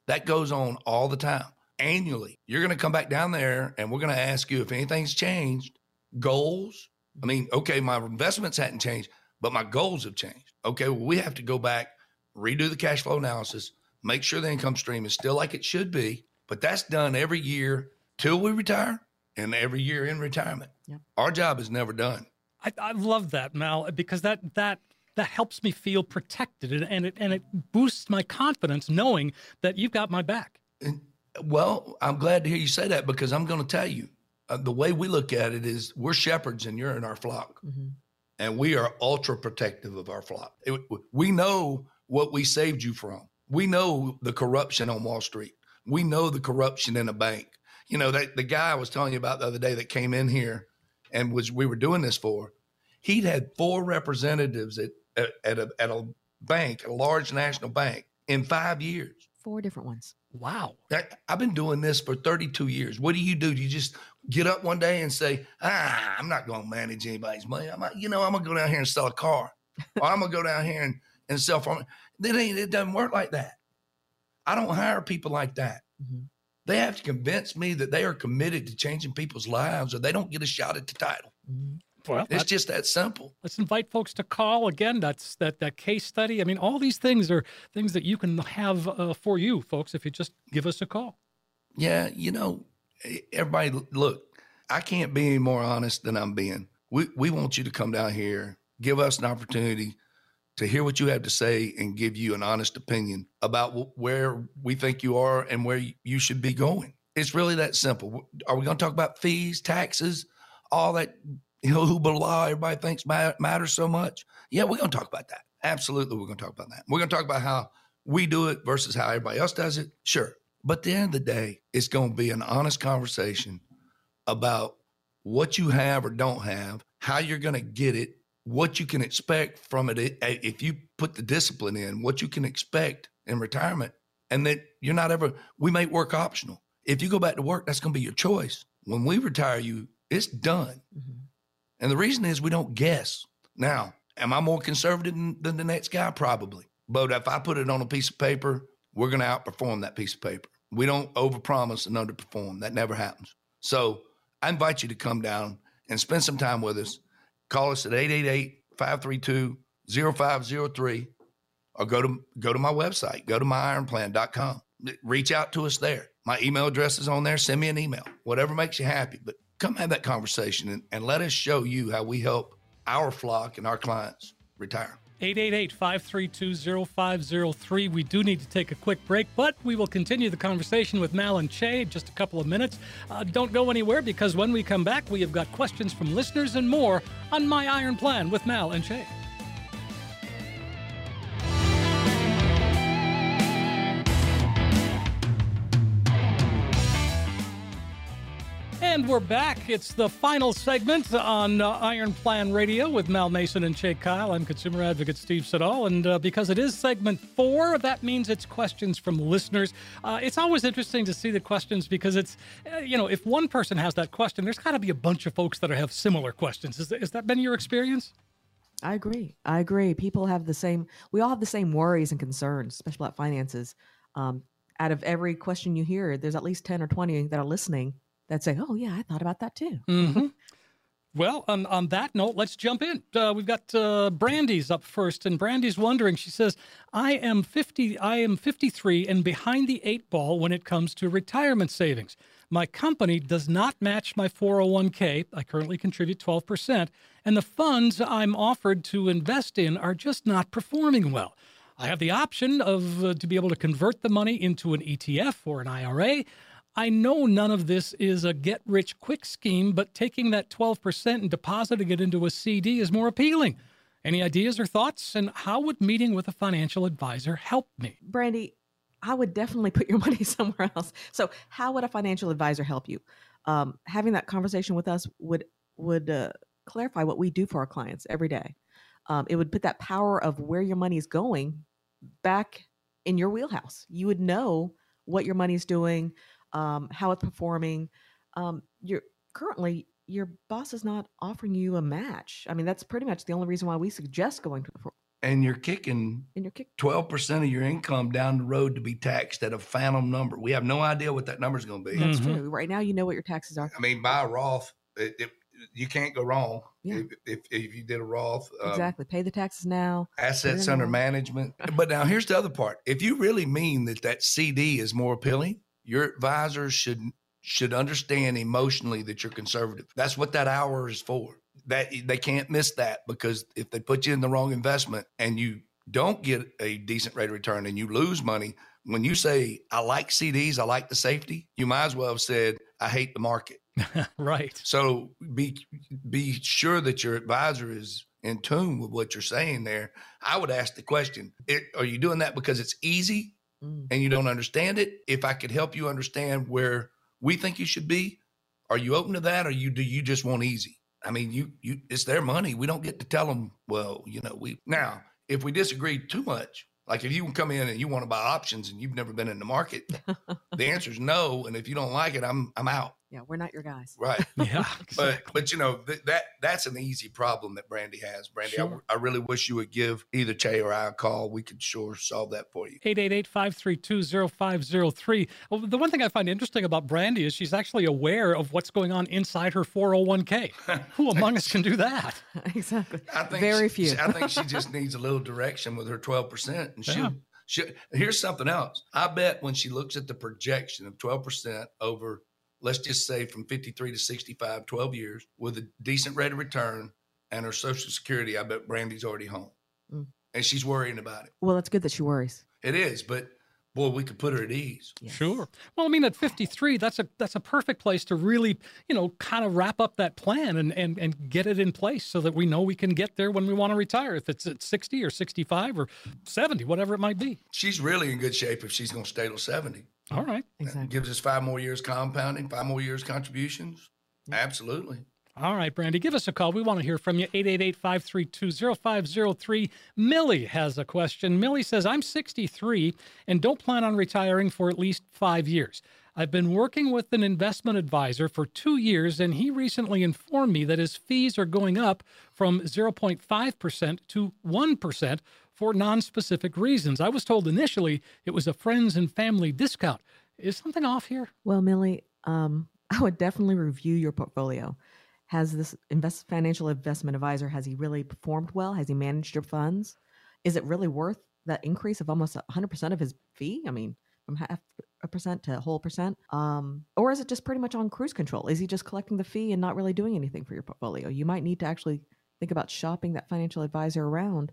That goes on all the time. Annually, you're going to come back down there and we're going to ask you if anything's changed, goals, I mean, okay, my investments hadn't changed, but my goals have changed. Okay, well, we have to go back, redo the cash flow analysis, make sure the income stream is still like it should be. But that's done every year till we retire and every year in retirement. Yep. Our job is never done. I, I love that, Mal, because that that that helps me feel protected and, and it and it boosts my confidence knowing that you've got my back. And, well, I'm glad to hear you say that because I'm going to tell you uh, the way we look at it is we're shepherds and you're in our flock. Mm-hmm. and we are ultra protective of our flock. It- we know what we saved you from. We know the corruption on Wall Street. We know the corruption in a bank. You know that the guy I was telling you about the other day that came in here and was we were doing this for. He'd had four representatives at at, at a at a bank, a large national bank, in five years. Four different ones. Wow. I've been doing this for 32 years. What do you do? Do you just get up one day and say, ah, I'm not going to manage anybody's money. I'm not, you know, I'm going to go down here and sell a car [LAUGHS] or I'm going to go down here and, and sell from it. ain't, it doesn't work like that. I don't hire people like that. Mhm. They have to convince me that they are committed to changing people's lives or they don't get a shot at the title. Mhm. Well, It's just that simple. let's invite folks to call again. That's that that case study. I mean, all these things are things that you can have uh, for you, folks, if you just give us a call. Yeah, you know, everybody, look, I can't be any more honest than I'm being. We we want you to come down here, give us an opportunity to hear what you have to say, and give you an honest opinion about wh- where we think you are and where you should be going. It's really that simple. Are we going to talk about fees, taxes, all that you know, who blah everybody thinks matters so much? Yeah, we're going to talk about that. Absolutely, we're going to talk about that. We're going to talk about how we do it versus how everybody else does it. Sure. But at the end of the day, it's going to be an honest conversation about what you have or don't have, how you're going to get it, what you can expect from it if you put the discipline in, what you can expect in retirement, and that you're not ever, we make work optional. If you go back to work, that's going to be your choice. When we retire you, it's done. Mhm. And the reason is we don't guess. Now, am I more conservative than, than the next guy? Probably. But if I put it on a piece of paper, we're going to outperform that piece of paper. We don't overpromise and underperform. That never happens. So I invite you to come down and spend some time with us. Call us at 888-532-0503 or go to go to my website, go to myironplan.com. Reach out to us there. My email address is on there. Send me an email, whatever makes you happy. But come have that conversation and, and let us show you how we help our flock and our clients retire. 888-532-0503. We do need to take a quick break, but we will continue the conversation with Mal and Chae in just a couple of minutes. Uh, don't go anywhere because when we come back, we have got questions from listeners and more on My Iron Plan with Mal and Chae. And we're back. It's the final segment on uh, Iron Plan Radio with Mal Mason and Chae Kyle. I'm consumer advocate Steve Siddall. And uh, because it is segment four, that means it's questions from listeners. Uh, it's always interesting to see the questions because it's, uh, you know, if one person has that question, there's got to be a bunch of folks that have similar questions. Is, has that been your experience? I agree. I agree. People have the same, we all have the same worries and concerns, especially about finances. Um, out of every question you hear, there's at least 10 or 20 that are listening that say, "Oh yeah, I thought about that too." Mm-hmm. Well, on, on that note, let's jump in. Uh, we've got uh, Brandy's up first, and Brandy's wondering. She says, "I am fifty. I am fifty-three and behind the eight ball when it comes to retirement savings. My company does not match my 401k. I currently contribute 12%, and the funds I'm offered to invest in are just not performing well." I have the option of uh, to be able to convert the money into an ETF or an IRA. I know none of this is a get rich quick scheme, but taking that 12% and depositing it into a CD is more appealing. Any ideas or thoughts? And how would meeting with a financial advisor help me? Brandy, I would definitely put your [LAUGHS] money somewhere else. So, how would a financial advisor help you? Um, having that conversation with us would would uh, clarify what we do for our clients every day. Um, it would put that power of where your money is going back in your wheelhouse. You would know what your money is doing, um, how it's performing. Um, you're currently your boss is not offering you a match. I mean, that's pretty much the only reason why we suggest going to the and you're kicking and you're kick- 12% of your income down the road to be taxed at a phantom number. We have no idea what that number is going to be. That's Mhm. true. Right now, you know what your taxes are. I mean, buy a Roth, it, it, you can't go wrong Yeah. if, if, if you did a Roth. Um, exactly. Pay the taxes now. Assets Put it in under a Roth. management. [LAUGHS] But now here's the other part. If you really mean that that CD is more appealing, your advisor should should understand emotionally that you're conservative. That's what that hour is for. That they can't miss that because if they put you in the wrong investment and you don't get a decent rate of return and you lose money, when you say I like CDs, I like the safety, you might as well have said I hate the market. [LAUGHS] right. So be be sure that your advisor is in tune with what you're saying there. I would ask the question: it, Are you doing that because it's easy Mm. and you don't understand it? If I could help you understand where we think you should be, are you open to that, or you do you just want easy? I mean, you you it's their money. We don't get to tell them. Well, you know, we now if we disagree too much. Like if you come in and you want to buy options and you've never been in the market, [LAUGHS] the answer is no. And if you don't like it, I'm I'm out. Yeah, we're not your guys. Right. [LAUGHS] Yeah. But exactly. but you know th- that that's an easy problem that Brandy has. Brandy, I Sure. w- I, really wish you would give either Chae or I a call. We could sure solve that for you. 888-532-0503. Well, the one thing I find interesting about Brandy is she's actually aware of what's going on inside her 401k. [LAUGHS] Who among us can do that? [LAUGHS] exactly. I think Very she, few. I think she just needs a little direction with her twelve percent, and she'll. Yeah. She, here's something else. I bet when she looks at the projection of 12% over, let's just say from 53 to 65, 12 years, with a decent rate of return and her Social Security, I bet Brandy's already home. Mm. And she's worrying about it. Well, it's good that she worries. It is, but boy, we could put her at ease. Yes. Sure. Well, I mean, at 53, that's a that's a perfect place to really, you know, kind of wrap up that plan and and and get it in place so that we know we can get there when we want to retire. If it's at 60 or 65 or 70, whatever it might be. She's really in good shape if she's going to stay till 70. All right. Exactly. Gives us five more years compounding, five more years contributions. Absolutely. All right, Brandy, give us a call. We want to hear from you. 888-532-0503. Millie has a question. Millie says, I'm 63 and don't plan on retiring for at least five years. I've been working with an investment advisor for two years, and he recently informed me that his fees are going up from 0.5% to 1% for non-specific reasons. I was told initially it was a friends and family discount. Is something off here? Well, Millie, um, [LAUGHS] I would definitely review your portfolio. Has this invest financial investment advisor has he really performed well? Has he managed your funds? Is it really worth that increase of almost 100% of his fee? I mean, from half a percent to a whole percent? Um, or is it just pretty much on cruise control? Is he just collecting the fee and not really doing anything for your portfolio? You might need to actually think about shopping that financial advisor around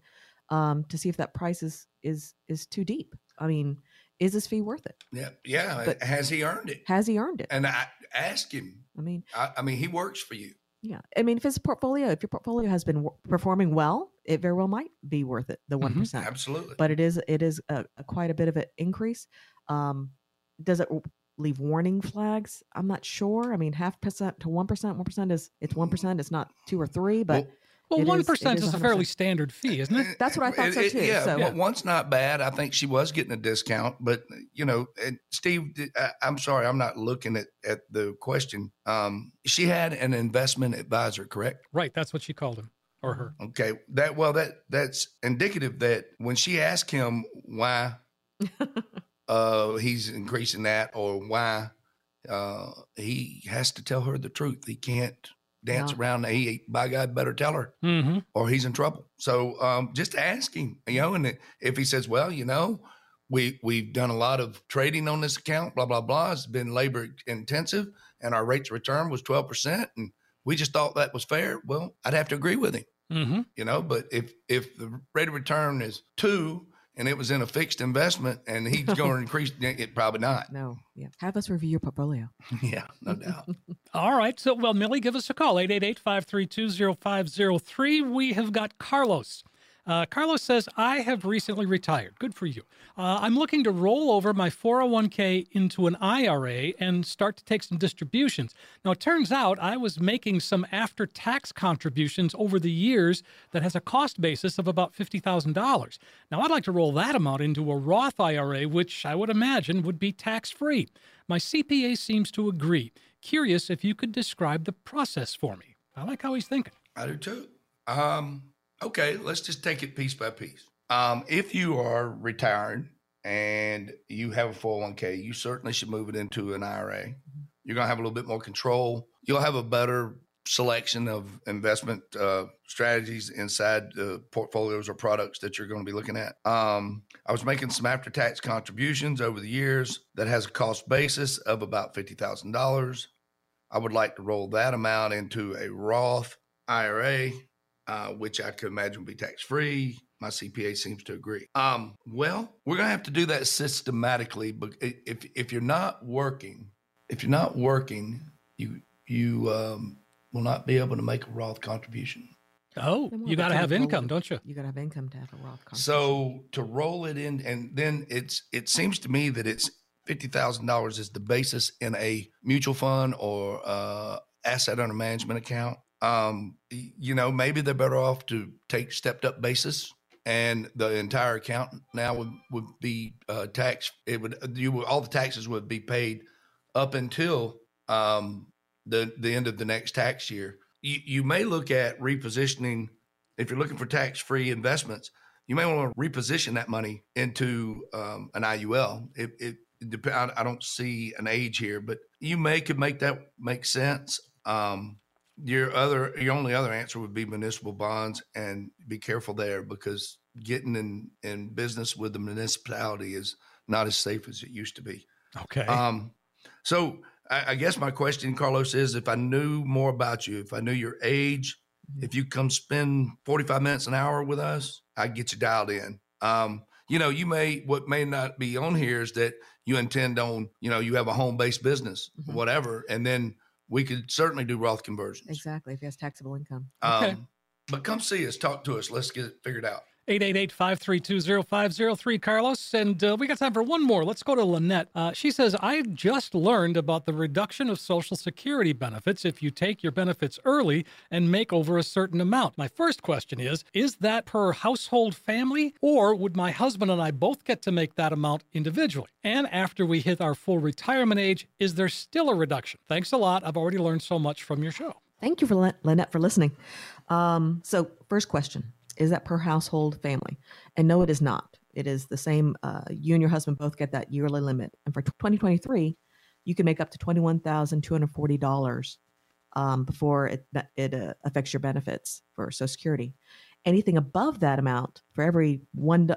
um, to see if that price is is is too deep. I mean, is this fee worth it? Yeah. Yeah. But- Has he earned it? Has he earned it? And I ask him. I mean, I, I mean, he works for you. Yeah, I mean, if his portfolio, if your portfolio has been w- performing well, it very well might be worth it, the one Mhm. Absolutely. But it is, it is a, a quite a bit of an increase. Um, does it leave warning flags. I'm not sure. I mean, half percent to one percent. One percent is it's one percent. It's not two or three, but. Well, Well, one is- is is a fairly standard fee, isn't it? That's what I thought so, too, yeah, so- but one's not bad. I think she was getting a discount, but you know, and Steve, I, I'm sorry, I'm not looking at at the question. Um, she had an investment advisor, correct? Right. That's what she called him or her. Okay, that well, that that's indicative that when she asked him why [LAUGHS] uh, he's increasing that or why uh, he has to tell her the truth. He can't dance Yeah. around. He, by God, better tell her Mm-hmm. or he's in trouble. So um, just ask him, you know, and if he says, well, you know, we we've done a lot of trading on this account, blah blah blah. It's been labor intensive, and our rates of return was twelve percent, and we just thought that was fair. Well, I'd have to agree with him, Mm-hmm. you know. But if if the rate of return is two and it was in a fixed investment, and he's going [LAUGHS] to increase, it probably not. No, yeah. Have us review your portfolio. [LAUGHS] yeah, no doubt. [LAUGHS] All right. So, well, Millie, give us a call 888 532 0503. We have got Carlos. Uh, Carlos says, I have recently retired. Good for you. Uh, I'm looking to roll over my 401k into an IRA and start to take some distributions. Now, it turns out I was making some after tax contributions over the years that has a cost basis of about $50,000. Now, I'd like to roll that amount into a Roth IRA, which I would imagine would be tax free. My CPA seems to agree. Curious if you could describe the process for me. I like how he's thinking. I do too. Um, okay, let's just take it piece by piece. Um, if you are retired and you have a 401k, you certainly should move it into an IRA. You're going to have a little bit more control. You'll have a better selection of investment uh, strategies inside the portfolios or products that you're going to be looking at. Um, I was making some after tax contributions over the years that has a cost basis of about $50,000. I would like to roll that amount into a Roth IRA, uh, which I could imagine would be tax free. My CPA seems to agree. Um, well, we're gonna have to do that systematically. But if if you're not working, if you're not working, you you um, will not be able to make a Roth contribution. Oh, Then we'll you got to to have income, it. don't you? You got to have income to have a Roth contribution. So to roll it in, and then it's it seems to me that it's fifty thousand dollars is the basis in a mutual fund or uh, asset under management account. Um, you know, maybe they're better off to take stepped up basis, and the entire account now would would be uh, tax. It would you would, all the taxes would be paid up until um, the the end of the next tax year. You, you may look at repositioning if you're looking for tax free investments. You may want to reposition that money into um, an IUL. It, it, it I don't see an age here, but you may could make that make sense. Um, your other, your only other answer would be municipal bonds, and be careful there because getting in in business with the municipality is not as safe as it used to be. Okay. Um, so I, I guess my question, Carlos, is if I knew more about you, if I knew your age, if you come spend 45 minutes an hour with us, I'd get you dialed in. Um, you know, you may, what may not be on here is that you intend on, you know, you have a home based business, Mhm. whatever, and then we could certainly do Roth conversions. exactly if he has taxable income. Um, but come see us, talk to us. Let's get it figured out. 888-532-0503, Carlos. And uh, we got time for one more. Let's go to Lynette. Uh, she says, I just learned about the reduction of Social Security benefits if you take your benefits early and make over a certain amount. My first question is, is that per household family, or would my husband and I both get to make that amount individually? And after we hit our full retirement age, is there still a reduction? Thanks a lot. I've already learned so much from your show. Thank you for Lynette for listening. Um, so, first question is that per household family? And no, it is not. It is the same. Uh, you and your husband both get that yearly limit. And for 2023, you can make up to $21,240 um, before it, it uh, affects your benefits for Social Security. Anything above that amount, for every one,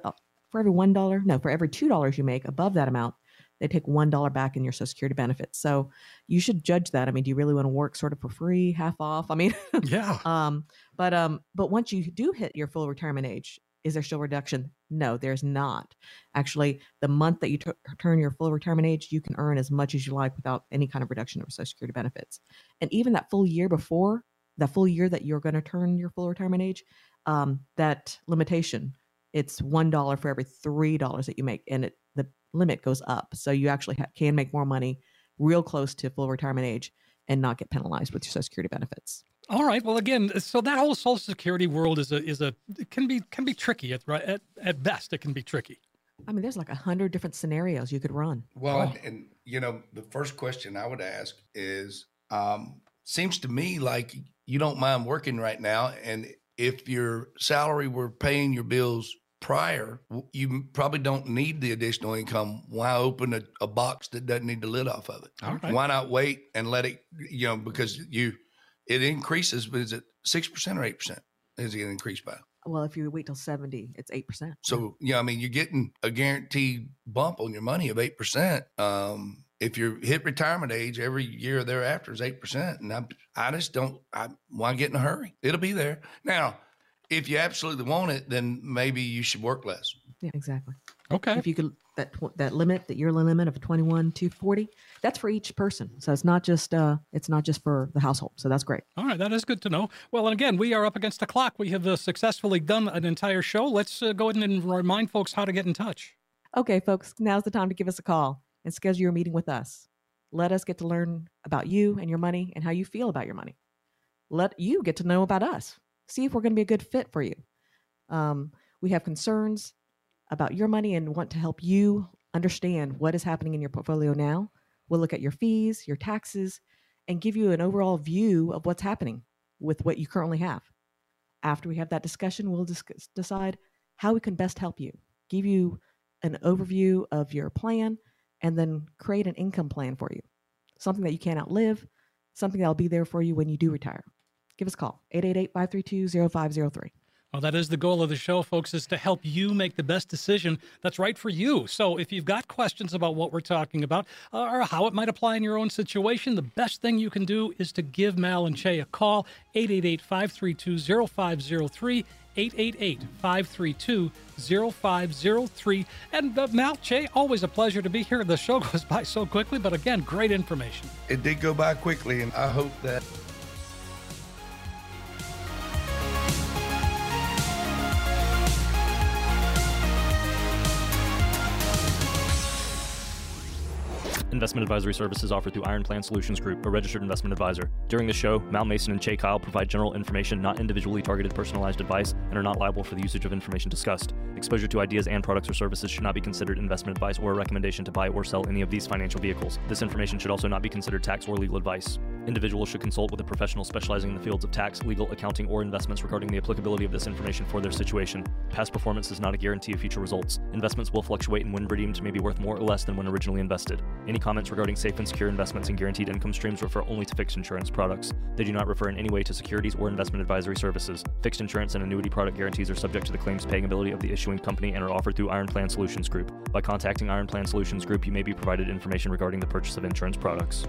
for every one dollar, no, for every two dollars you make above that amount, they take one dollar back in your Social Security benefits. So you should judge that. I mean, do you really want to work sort of for free, half off? I mean, Yeah. [LAUGHS] um, but um, but once you do hit your full retirement age, is there still reduction? No, there's not. Actually, the month that you t- turn your full retirement age, you can earn as much as you like without any kind of reduction of Social Security benefits. And even that full year before, that full year that you're going to turn your full retirement age, um, that limitation, it's one dollar for every three dollars that you make, and it limit goes up. So you actually ha- can make more money real close to full retirement age and not get penalized with your Social Security benefits. All right. Well, again, so that whole Social Security world is a is a can be can be tricky at right at at best. It can be tricky. I mean, there's like a hundred different scenarios you could run. Well, oh. and you know, the first question I would ask is, um, seems to me like you don't mind working right now, and if your salary were paying your bills prior, you probably don't need the additional income. Why open a, a box that doesn't need the lid off of it? Right. Why not wait and let it, you know, because you, it increases, but is it 6% or 8%? Is it increased by? Well, if you wait till 70, it's 8%. So, yeah, I mean, you're getting a guaranteed bump on your money of 8%. Um, if you hit retirement age, every year thereafter is 8%. And I, I just don't, I, why get in a hurry? It'll be there. Now, if you absolutely want it, then maybe you should work less. Yeah, exactly. Okay. If you could that that limit, that yearly limit of twenty one to forty, that's for each person. So it's not just uh it's not just for the household. So that's great. All right, that is good to know. Well, and again, we are up against the clock. We have uh, successfully done an entire show. Let's uh, go ahead and remind folks how to get in touch. Okay, folks, now's the time to give us a call and schedule your meeting with us. Let us get to learn about you and your money and how you feel about your money. Let you get to know about us see if we're going to be a good fit for you. Um, we have concerns about your money and want to help you understand what is happening in your portfolio now. We'll look at your fees, your taxes, and give you an overall view of what's happening with what you currently have. After we have that discussion, we'll discuss, decide how we can best help you, give you an overview of your plan, and then create an income plan for you. Something that you can't outlive, something that'll be there for you when you do retire give us a call 888-532-0503 well, that is the goal of the show, folks, is to help you make the best decision that's right for you. So if you've got questions about what we're talking about or how it might apply in your own situation, the best thing you can do is to give Mal and Chae a call, 888-532-0503, 888-532-0503. And uh, Mal, Chae, always a pleasure to be here. The show [LAUGHS] goes by so quickly, but again, great information. It did go by quickly, and I hope that Investment advisory services offered through Iron Plan Solutions Group, a registered investment advisor. During the show, Mal Mason and Chae Kyle provide general information, not individually targeted personalized advice, and are not liable for the usage of information discussed. Exposure to ideas and products or services should not be considered investment advice or a recommendation to buy or sell any of these financial vehicles. This information should also not be considered tax or legal advice. Individuals should consult with a professional specializing in the fields of tax, legal, accounting, or investments regarding the applicability of this information for their situation. Past performance is not a guarantee of future results. Investments will fluctuate and when redeemed may be worth more or less than when originally invested. Any comments regarding safe and secure investments and guaranteed income streams refer only to fixed insurance products. They do not refer in any way to securities or investment advisory services. Fixed insurance and annuity product guarantees are subject to the claims paying ability of the issuing company and are offered through Iron Plan Solutions Group. By contacting Iron Plan Solutions Group, you may be provided information regarding the purchase of insurance products.